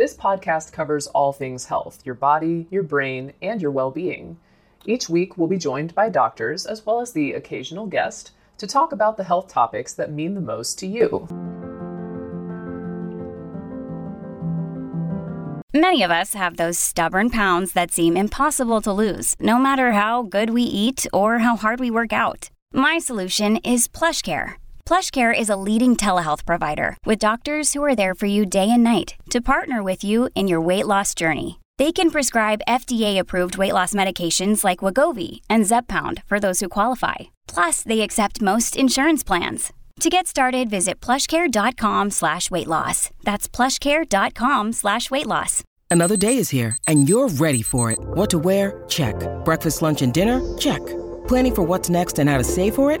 This podcast covers all things health your body, your brain, and your well being. Each week, we'll be joined by doctors as well as the occasional guest to talk about the health topics that mean the most to you. Many of us have those stubborn pounds that seem impossible to lose, no matter how good we eat or how hard we work out. My solution is PlushCare. PlushCare is a leading telehealth provider with doctors who are there for you day and night to partner with you in your weight loss journey. They can prescribe FDA-approved weight loss medications like Wegovy and Zepbound for those who qualify. Plus, they accept most insurance plans. To get started, visit plushcare.com slash weight loss. That's plushcare.com slash weight loss. Another day is here, and you're ready for it. What to wear? Check. Breakfast, lunch, and dinner? Check. Planning for what's next and how to save for it?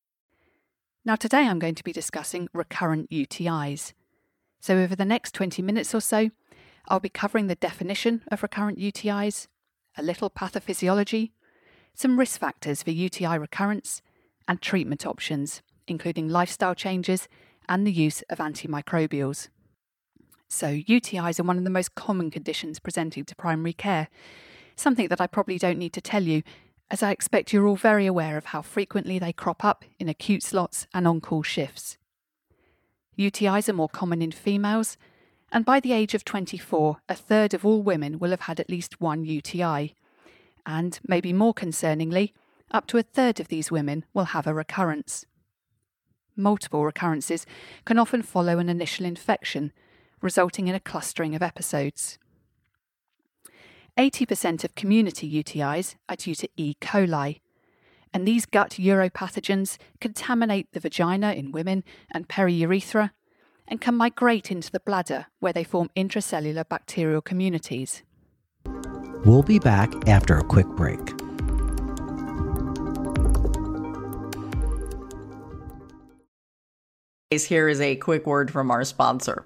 Now, today I'm going to be discussing recurrent UTIs. So, over the next 20 minutes or so, I'll be covering the definition of recurrent UTIs, a little pathophysiology, some risk factors for UTI recurrence, and treatment options, including lifestyle changes and the use of antimicrobials. So, UTIs are one of the most common conditions presenting to primary care, something that I probably don't need to tell you as I expect you're all very aware of how frequently they crop up in acute slots and on call shifts. UTIs are more common in females, and by the age of 24, a third of all women will have had at least one UTI. And, maybe more concerningly, up to a third of these women will have a recurrence. Multiple recurrences can often follow an initial infection, resulting in a clustering of episodes. 80% of community UTIs are due to E. coli, and these gut uropathogens contaminate the vagina in women and periurethra and can migrate into the bladder where they form intracellular bacterial communities. We'll be back after a quick break. Here is a quick word from our sponsor.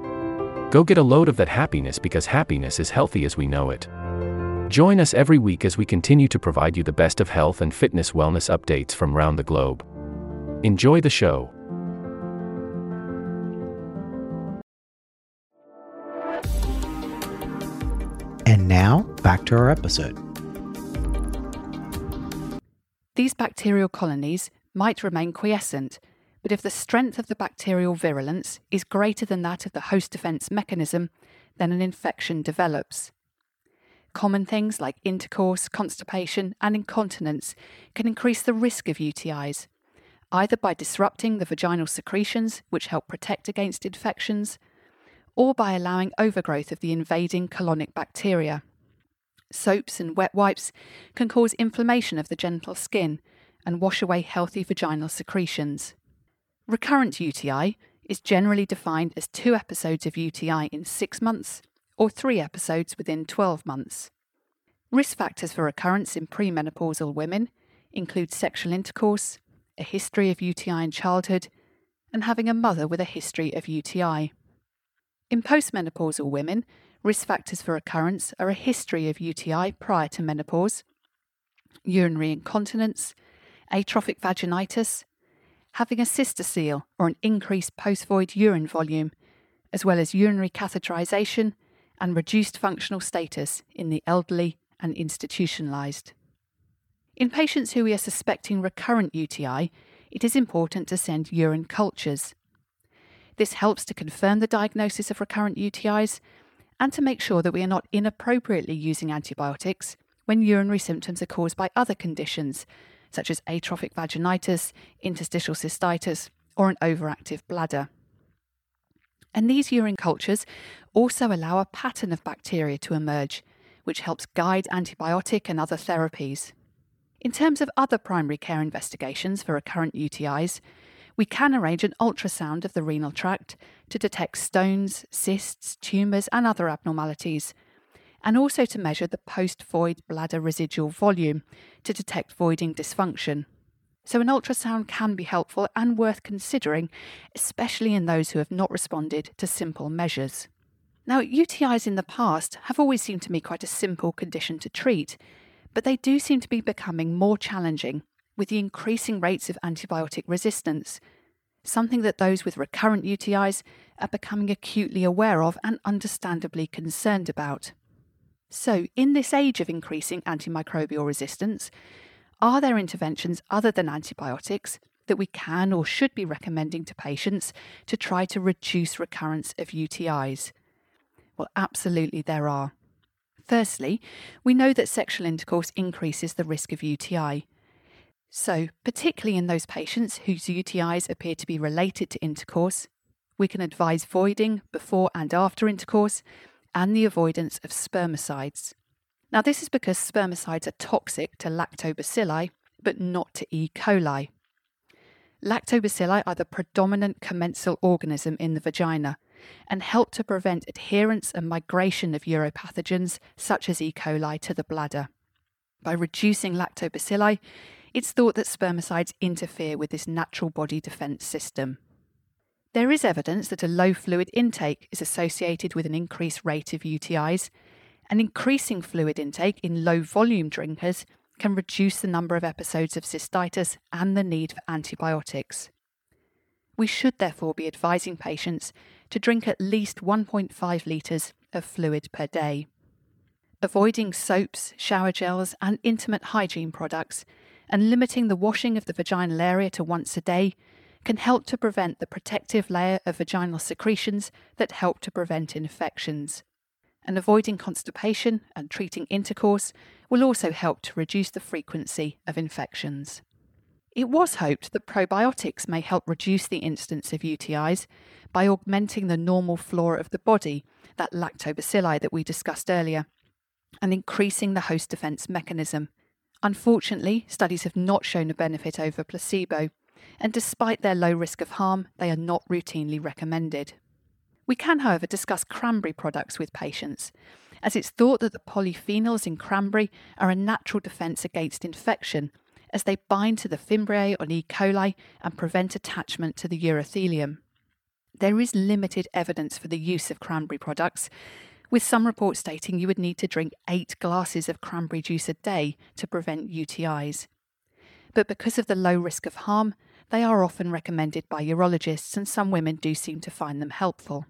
Go get a load of that happiness because happiness is healthy as we know it. Join us every week as we continue to provide you the best of health and fitness wellness updates from around the globe. Enjoy the show. And now, back to our episode. These bacterial colonies might remain quiescent, but if the strength of the bacterial virulence is greater than that of the host defense mechanism, then an infection develops. Common things like intercourse, constipation, and incontinence can increase the risk of UTIs, either by disrupting the vaginal secretions, which help protect against infections, or by allowing overgrowth of the invading colonic bacteria. Soaps and wet wipes can cause inflammation of the genital skin and wash away healthy vaginal secretions. Recurrent UTI is generally defined as two episodes of UTI in six months or three episodes within 12 months. Risk factors for recurrence in premenopausal women include sexual intercourse, a history of UTI in childhood, and having a mother with a history of UTI. In postmenopausal women, risk factors for recurrence are a history of UTI prior to menopause, urinary incontinence, atrophic vaginitis, having a cystocele or an increased post void urine volume, as well as urinary catheterization and reduced functional status in the elderly and institutionalized. In patients who we are suspecting recurrent UTI, it is important to send urine cultures. This helps to confirm the diagnosis of recurrent UTIs and to make sure that we are not inappropriately using antibiotics when urinary symptoms are caused by other conditions, such as atrophic vaginitis, interstitial cystitis, or an overactive bladder. And these urine cultures also allow a pattern of bacteria to emerge, which helps guide antibiotic and other therapies. In terms of other primary care investigations for recurrent UTIs, we can arrange an ultrasound of the renal tract to detect stones, cysts, tumours, and other abnormalities, and also to measure the post void bladder residual volume to detect voiding dysfunction. So, an ultrasound can be helpful and worth considering, especially in those who have not responded to simple measures. Now, UTIs in the past have always seemed to me quite a simple condition to treat, but they do seem to be becoming more challenging with the increasing rates of antibiotic resistance, something that those with recurrent UTIs are becoming acutely aware of and understandably concerned about. So, in this age of increasing antimicrobial resistance, are there interventions other than antibiotics that we can or should be recommending to patients to try to reduce recurrence of UTIs? Well, absolutely, there are. Firstly, we know that sexual intercourse increases the risk of UTI. So, particularly in those patients whose UTIs appear to be related to intercourse, we can advise voiding before and after intercourse and the avoidance of spermicides. Now, this is because spermicides are toxic to lactobacilli, but not to E. coli. Lactobacilli are the predominant commensal organism in the vagina and help to prevent adherence and migration of uropathogens such as E. coli to the bladder. By reducing lactobacilli, it's thought that spermicides interfere with this natural body defense system. There is evidence that a low fluid intake is associated with an increased rate of UTIs, and increasing fluid intake in low volume drinkers can reduce the number of episodes of cystitis and the need for antibiotics. We should therefore be advising patients to drink at least 1.5 litres of fluid per day. Avoiding soaps, shower gels, and intimate hygiene products, and limiting the washing of the vaginal area to once a day can help to prevent the protective layer of vaginal secretions that help to prevent infections. And avoiding constipation and treating intercourse will also help to reduce the frequency of infections. It was hoped that probiotics may help reduce the incidence of UTIs by augmenting the normal flora of the body, that lactobacilli that we discussed earlier, and increasing the host defense mechanism. Unfortunately, studies have not shown a benefit over placebo, and despite their low risk of harm, they are not routinely recommended. We can, however, discuss cranberry products with patients, as it's thought that the polyphenols in cranberry are a natural defence against infection, as they bind to the fimbriae on E. coli and prevent attachment to the urothelium. There is limited evidence for the use of cranberry products, with some reports stating you would need to drink eight glasses of cranberry juice a day to prevent UTIs. But because of the low risk of harm, they are often recommended by urologists, and some women do seem to find them helpful.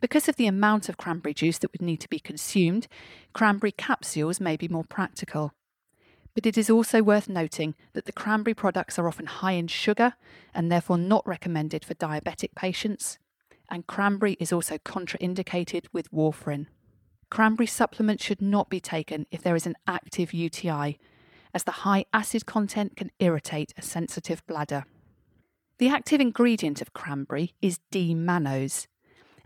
Because of the amount of cranberry juice that would need to be consumed, cranberry capsules may be more practical. But it is also worth noting that the cranberry products are often high in sugar and therefore not recommended for diabetic patients, and cranberry is also contraindicated with warfarin. Cranberry supplements should not be taken if there is an active UTI as the high acid content can irritate a sensitive bladder. The active ingredient of cranberry is D-mannose,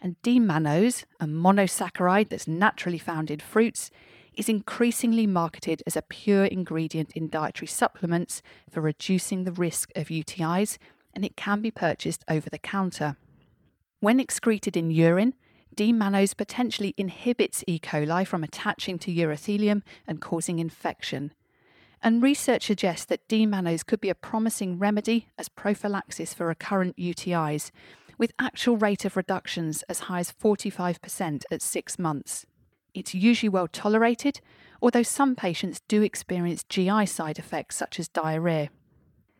and D-mannose, a monosaccharide that's naturally found in fruits, is increasingly marketed as a pure ingredient in dietary supplements for reducing the risk of UTIs and it can be purchased over the counter. When excreted in urine, D-mannose potentially inhibits E. coli from attaching to urothelium and causing infection. And research suggests that D-mannose could be a promising remedy as prophylaxis for recurrent UTIs, with actual rate of reductions as high as 45% at six months. It's usually well tolerated, although some patients do experience GI side effects such as diarrhea.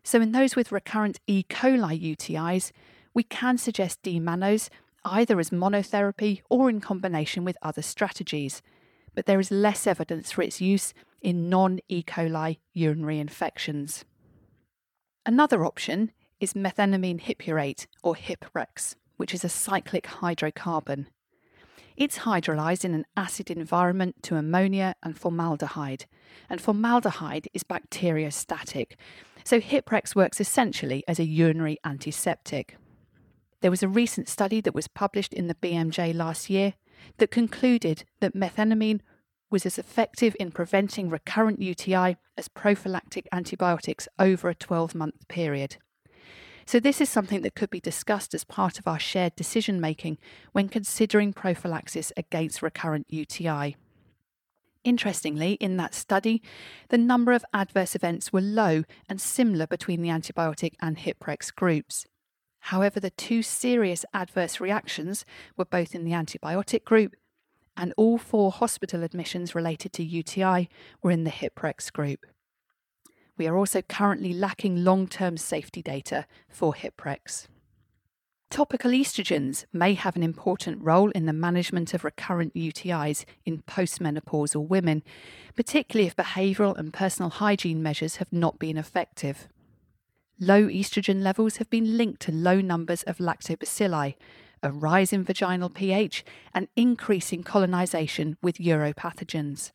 So, in those with recurrent E. coli UTIs, we can suggest D-mannose either as monotherapy or in combination with other strategies, but there is less evidence for its use in non E. coli urinary infections. Another option is methenamine hippurate or Hiprex, which is a cyclic hydrocarbon. It's hydrolyzed in an acid environment to ammonia and formaldehyde, and formaldehyde is bacteriostatic, so Hiprex works essentially as a urinary antiseptic. There was a recent study that was published in the BMJ last year that concluded that methenamine was as effective in preventing recurrent UTI as prophylactic antibiotics over a 12 month period. So, this is something that could be discussed as part of our shared decision making when considering prophylaxis against recurrent UTI. Interestingly, in that study, the number of adverse events were low and similar between the antibiotic and Hiprex groups. However, the two serious adverse reactions were both in the antibiotic group, and all four hospital admissions related to UTI were in the Hiprex group. We are also currently lacking long term safety data for Hiprex. Topical estrogens may have an important role in the management of recurrent UTIs in postmenopausal women, particularly if behavioural and personal hygiene measures have not been effective. Low estrogen levels have been linked to low numbers of lactobacilli, a rise in vaginal pH, and increasing colonisation with uropathogens.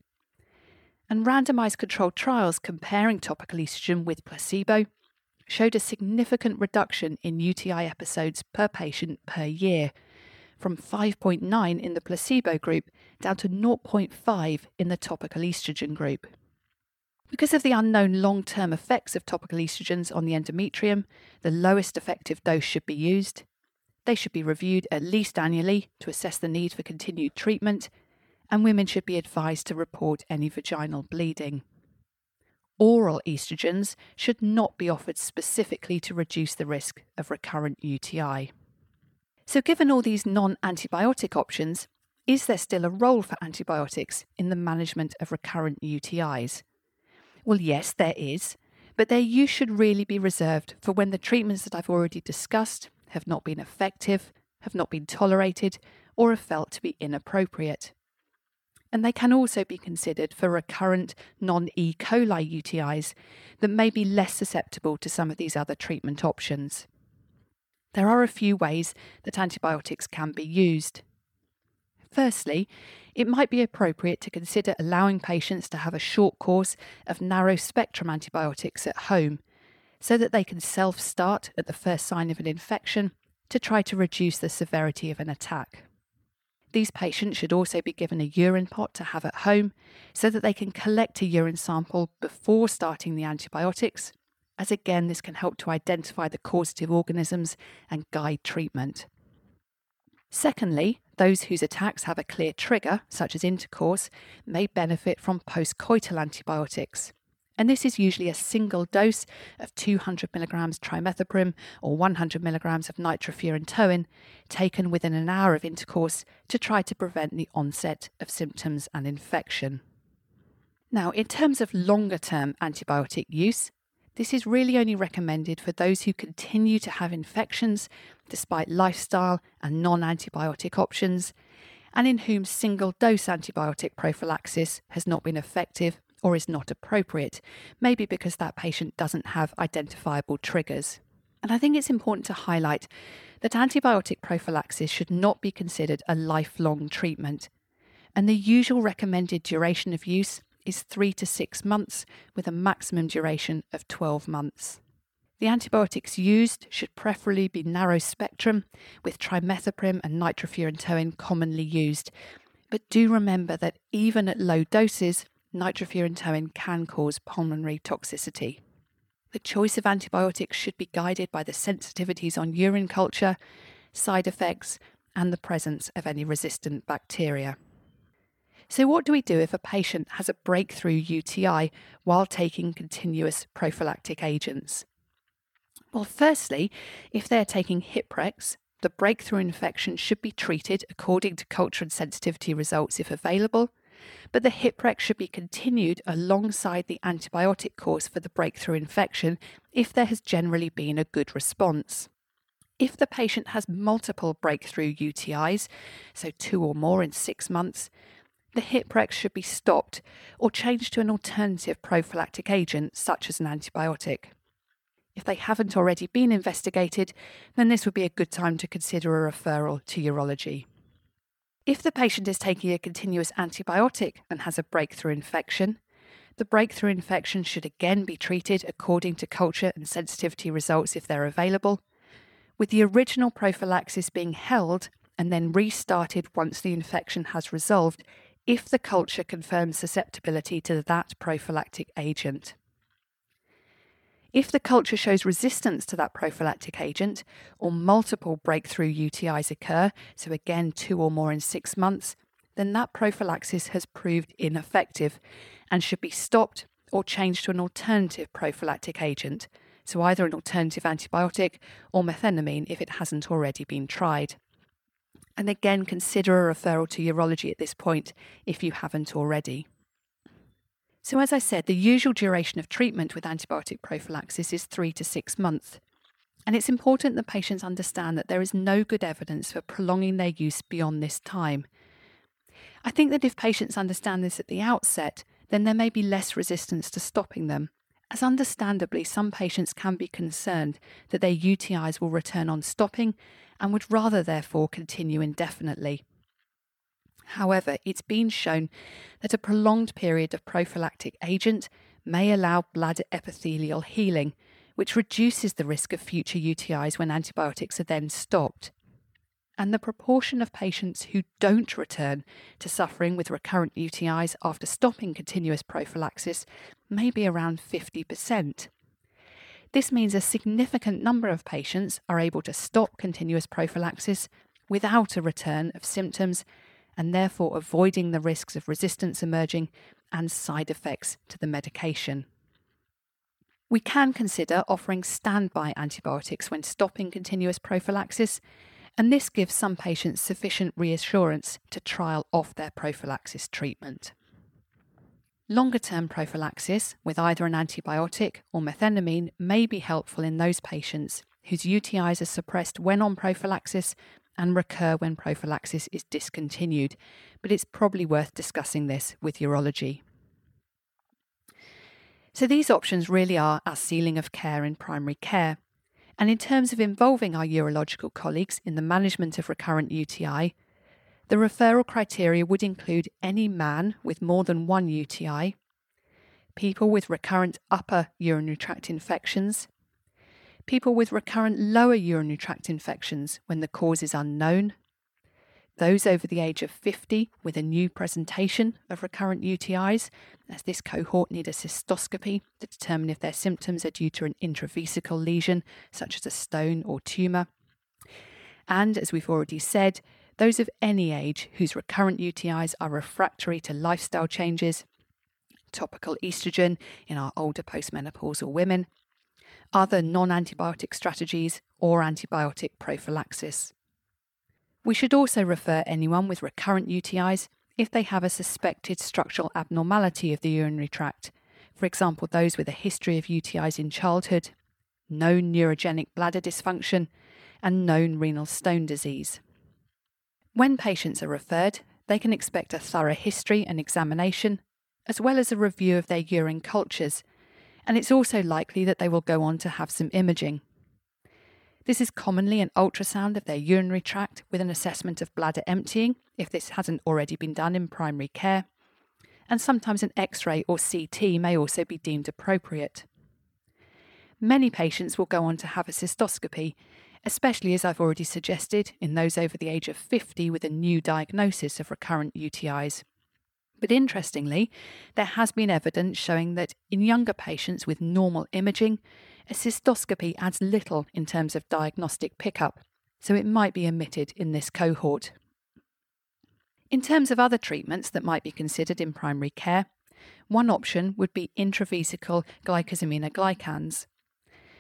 And randomised controlled trials comparing topical estrogen with placebo showed a significant reduction in UTI episodes per patient per year, from 5.9 in the placebo group down to 0.5 in the topical estrogen group. Because of the unknown long term effects of topical estrogens on the endometrium, the lowest effective dose should be used. They should be reviewed at least annually to assess the need for continued treatment, and women should be advised to report any vaginal bleeding. Oral estrogens should not be offered specifically to reduce the risk of recurrent UTI. So, given all these non antibiotic options, is there still a role for antibiotics in the management of recurrent UTIs? Well, yes, there is, but their use should really be reserved for when the treatments that I've already discussed have not been effective, have not been tolerated, or are felt to be inappropriate. And they can also be considered for recurrent non E. coli UTIs that may be less susceptible to some of these other treatment options. There are a few ways that antibiotics can be used. Firstly, it might be appropriate to consider allowing patients to have a short course of narrow spectrum antibiotics at home so that they can self start at the first sign of an infection to try to reduce the severity of an attack. These patients should also be given a urine pot to have at home so that they can collect a urine sample before starting the antibiotics, as again, this can help to identify the causative organisms and guide treatment. Secondly, those whose attacks have a clear trigger, such as intercourse, may benefit from postcoital antibiotics. And this is usually a single dose of 200 milligrams trimethoprim or 100 milligrams of nitrofurantoin taken within an hour of intercourse to try to prevent the onset of symptoms and infection. Now, in terms of longer term antibiotic use, this is really only recommended for those who continue to have infections despite lifestyle and non antibiotic options, and in whom single dose antibiotic prophylaxis has not been effective or is not appropriate, maybe because that patient doesn't have identifiable triggers. And I think it's important to highlight that antibiotic prophylaxis should not be considered a lifelong treatment, and the usual recommended duration of use is three to six months, with a maximum duration of 12 months. The antibiotics used should preferably be narrow spectrum, with trimethoprim and nitrofurantoin commonly used. But do remember that even at low doses, nitrofurantoin can cause pulmonary toxicity. The choice of antibiotics should be guided by the sensitivities on urine culture, side effects, and the presence of any resistant bacteria. So, what do we do if a patient has a breakthrough UTI while taking continuous prophylactic agents? Well, firstly, if they're taking Hiprex, the breakthrough infection should be treated according to culture and sensitivity results if available, but the Hiprex should be continued alongside the antibiotic course for the breakthrough infection if there has generally been a good response. If the patient has multiple breakthrough UTIs, so two or more in six months, the Hiprex should be stopped or changed to an alternative prophylactic agent such as an antibiotic. If they haven't already been investigated, then this would be a good time to consider a referral to urology. If the patient is taking a continuous antibiotic and has a breakthrough infection, the breakthrough infection should again be treated according to culture and sensitivity results if they're available, with the original prophylaxis being held and then restarted once the infection has resolved if the culture confirms susceptibility to that prophylactic agent. If the culture shows resistance to that prophylactic agent, or multiple breakthrough UTIs occur, so again two or more in six months, then that prophylaxis has proved ineffective and should be stopped or changed to an alternative prophylactic agent, so either an alternative antibiotic or methenamine if it hasn't already been tried. And again, consider a referral to urology at this point if you haven't already. So, as I said, the usual duration of treatment with antibiotic prophylaxis is three to six months. And it's important that patients understand that there is no good evidence for prolonging their use beyond this time. I think that if patients understand this at the outset, then there may be less resistance to stopping them, as understandably, some patients can be concerned that their UTIs will return on stopping and would rather therefore continue indefinitely. However, it's been shown that a prolonged period of prophylactic agent may allow bladder epithelial healing, which reduces the risk of future UTIs when antibiotics are then stopped. And the proportion of patients who don't return to suffering with recurrent UTIs after stopping continuous prophylaxis may be around 50%. This means a significant number of patients are able to stop continuous prophylaxis without a return of symptoms and therefore avoiding the risks of resistance emerging and side effects to the medication. We can consider offering standby antibiotics when stopping continuous prophylaxis, and this gives some patients sufficient reassurance to trial off their prophylaxis treatment. Longer term prophylaxis with either an antibiotic or methenamine may be helpful in those patients whose UTIs are suppressed when on prophylaxis and recur when prophylaxis is discontinued, but it's probably worth discussing this with urology. So, these options really are our ceiling of care in primary care. And in terms of involving our urological colleagues in the management of recurrent UTI, the referral criteria would include any man with more than one UTI, people with recurrent upper urinary tract infections, people with recurrent lower urinary tract infections when the cause is unknown, those over the age of 50 with a new presentation of recurrent UTIs, as this cohort need a cystoscopy to determine if their symptoms are due to an intravesical lesion, such as a stone or tumour. And as we've already said, those of any age whose recurrent UTIs are refractory to lifestyle changes, topical estrogen in our older postmenopausal women, other non antibiotic strategies, or antibiotic prophylaxis. We should also refer anyone with recurrent UTIs if they have a suspected structural abnormality of the urinary tract, for example, those with a history of UTIs in childhood, known neurogenic bladder dysfunction, and known renal stone disease. When patients are referred, they can expect a thorough history and examination, as well as a review of their urine cultures and it's also likely that they will go on to have some imaging. This is commonly an ultrasound of their urinary tract with an assessment of bladder emptying, if this hasn't already been done in primary care, and sometimes an X ray or CT may also be deemed appropriate. Many patients will go on to have a cystoscopy, especially as I've already suggested in those over the age of 50 with a new diagnosis of recurrent UTIs. But interestingly, there has been evidence showing that in younger patients with normal imaging, a cystoscopy adds little in terms of diagnostic pickup, so it might be omitted in this cohort. In terms of other treatments that might be considered in primary care, one option would be intravesical glycosaminoglycans.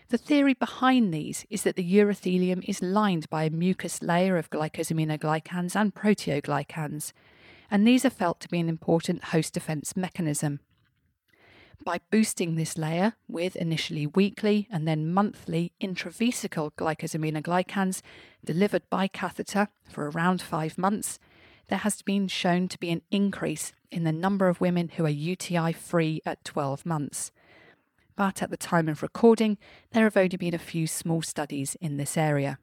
The theory behind these is that the urothelium is lined by a mucus layer of glycosaminoglycans and proteoglycans, and these are felt to be an important host defense mechanism. By boosting this layer with initially weekly and then monthly intravesical glycosaminoglycans delivered by catheter for around five months, there has been shown to be an increase in the number of women who are UTI free at 12 months. But at the time of recording, there have only been a few small studies in this area.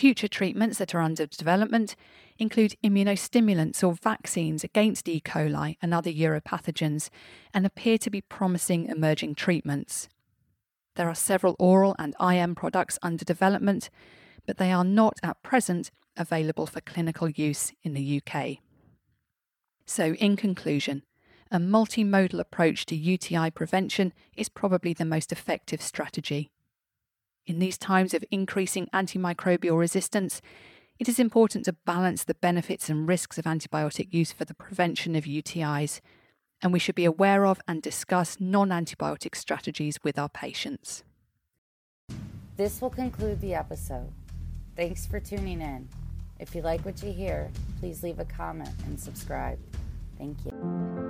Future treatments that are under development include immunostimulants or vaccines against E. coli and other uropathogens and appear to be promising emerging treatments. There are several oral and IM products under development, but they are not at present available for clinical use in the UK. So, in conclusion, a multimodal approach to UTI prevention is probably the most effective strategy. In these times of increasing antimicrobial resistance, it is important to balance the benefits and risks of antibiotic use for the prevention of UTIs, and we should be aware of and discuss non antibiotic strategies with our patients. This will conclude the episode. Thanks for tuning in. If you like what you hear, please leave a comment and subscribe. Thank you.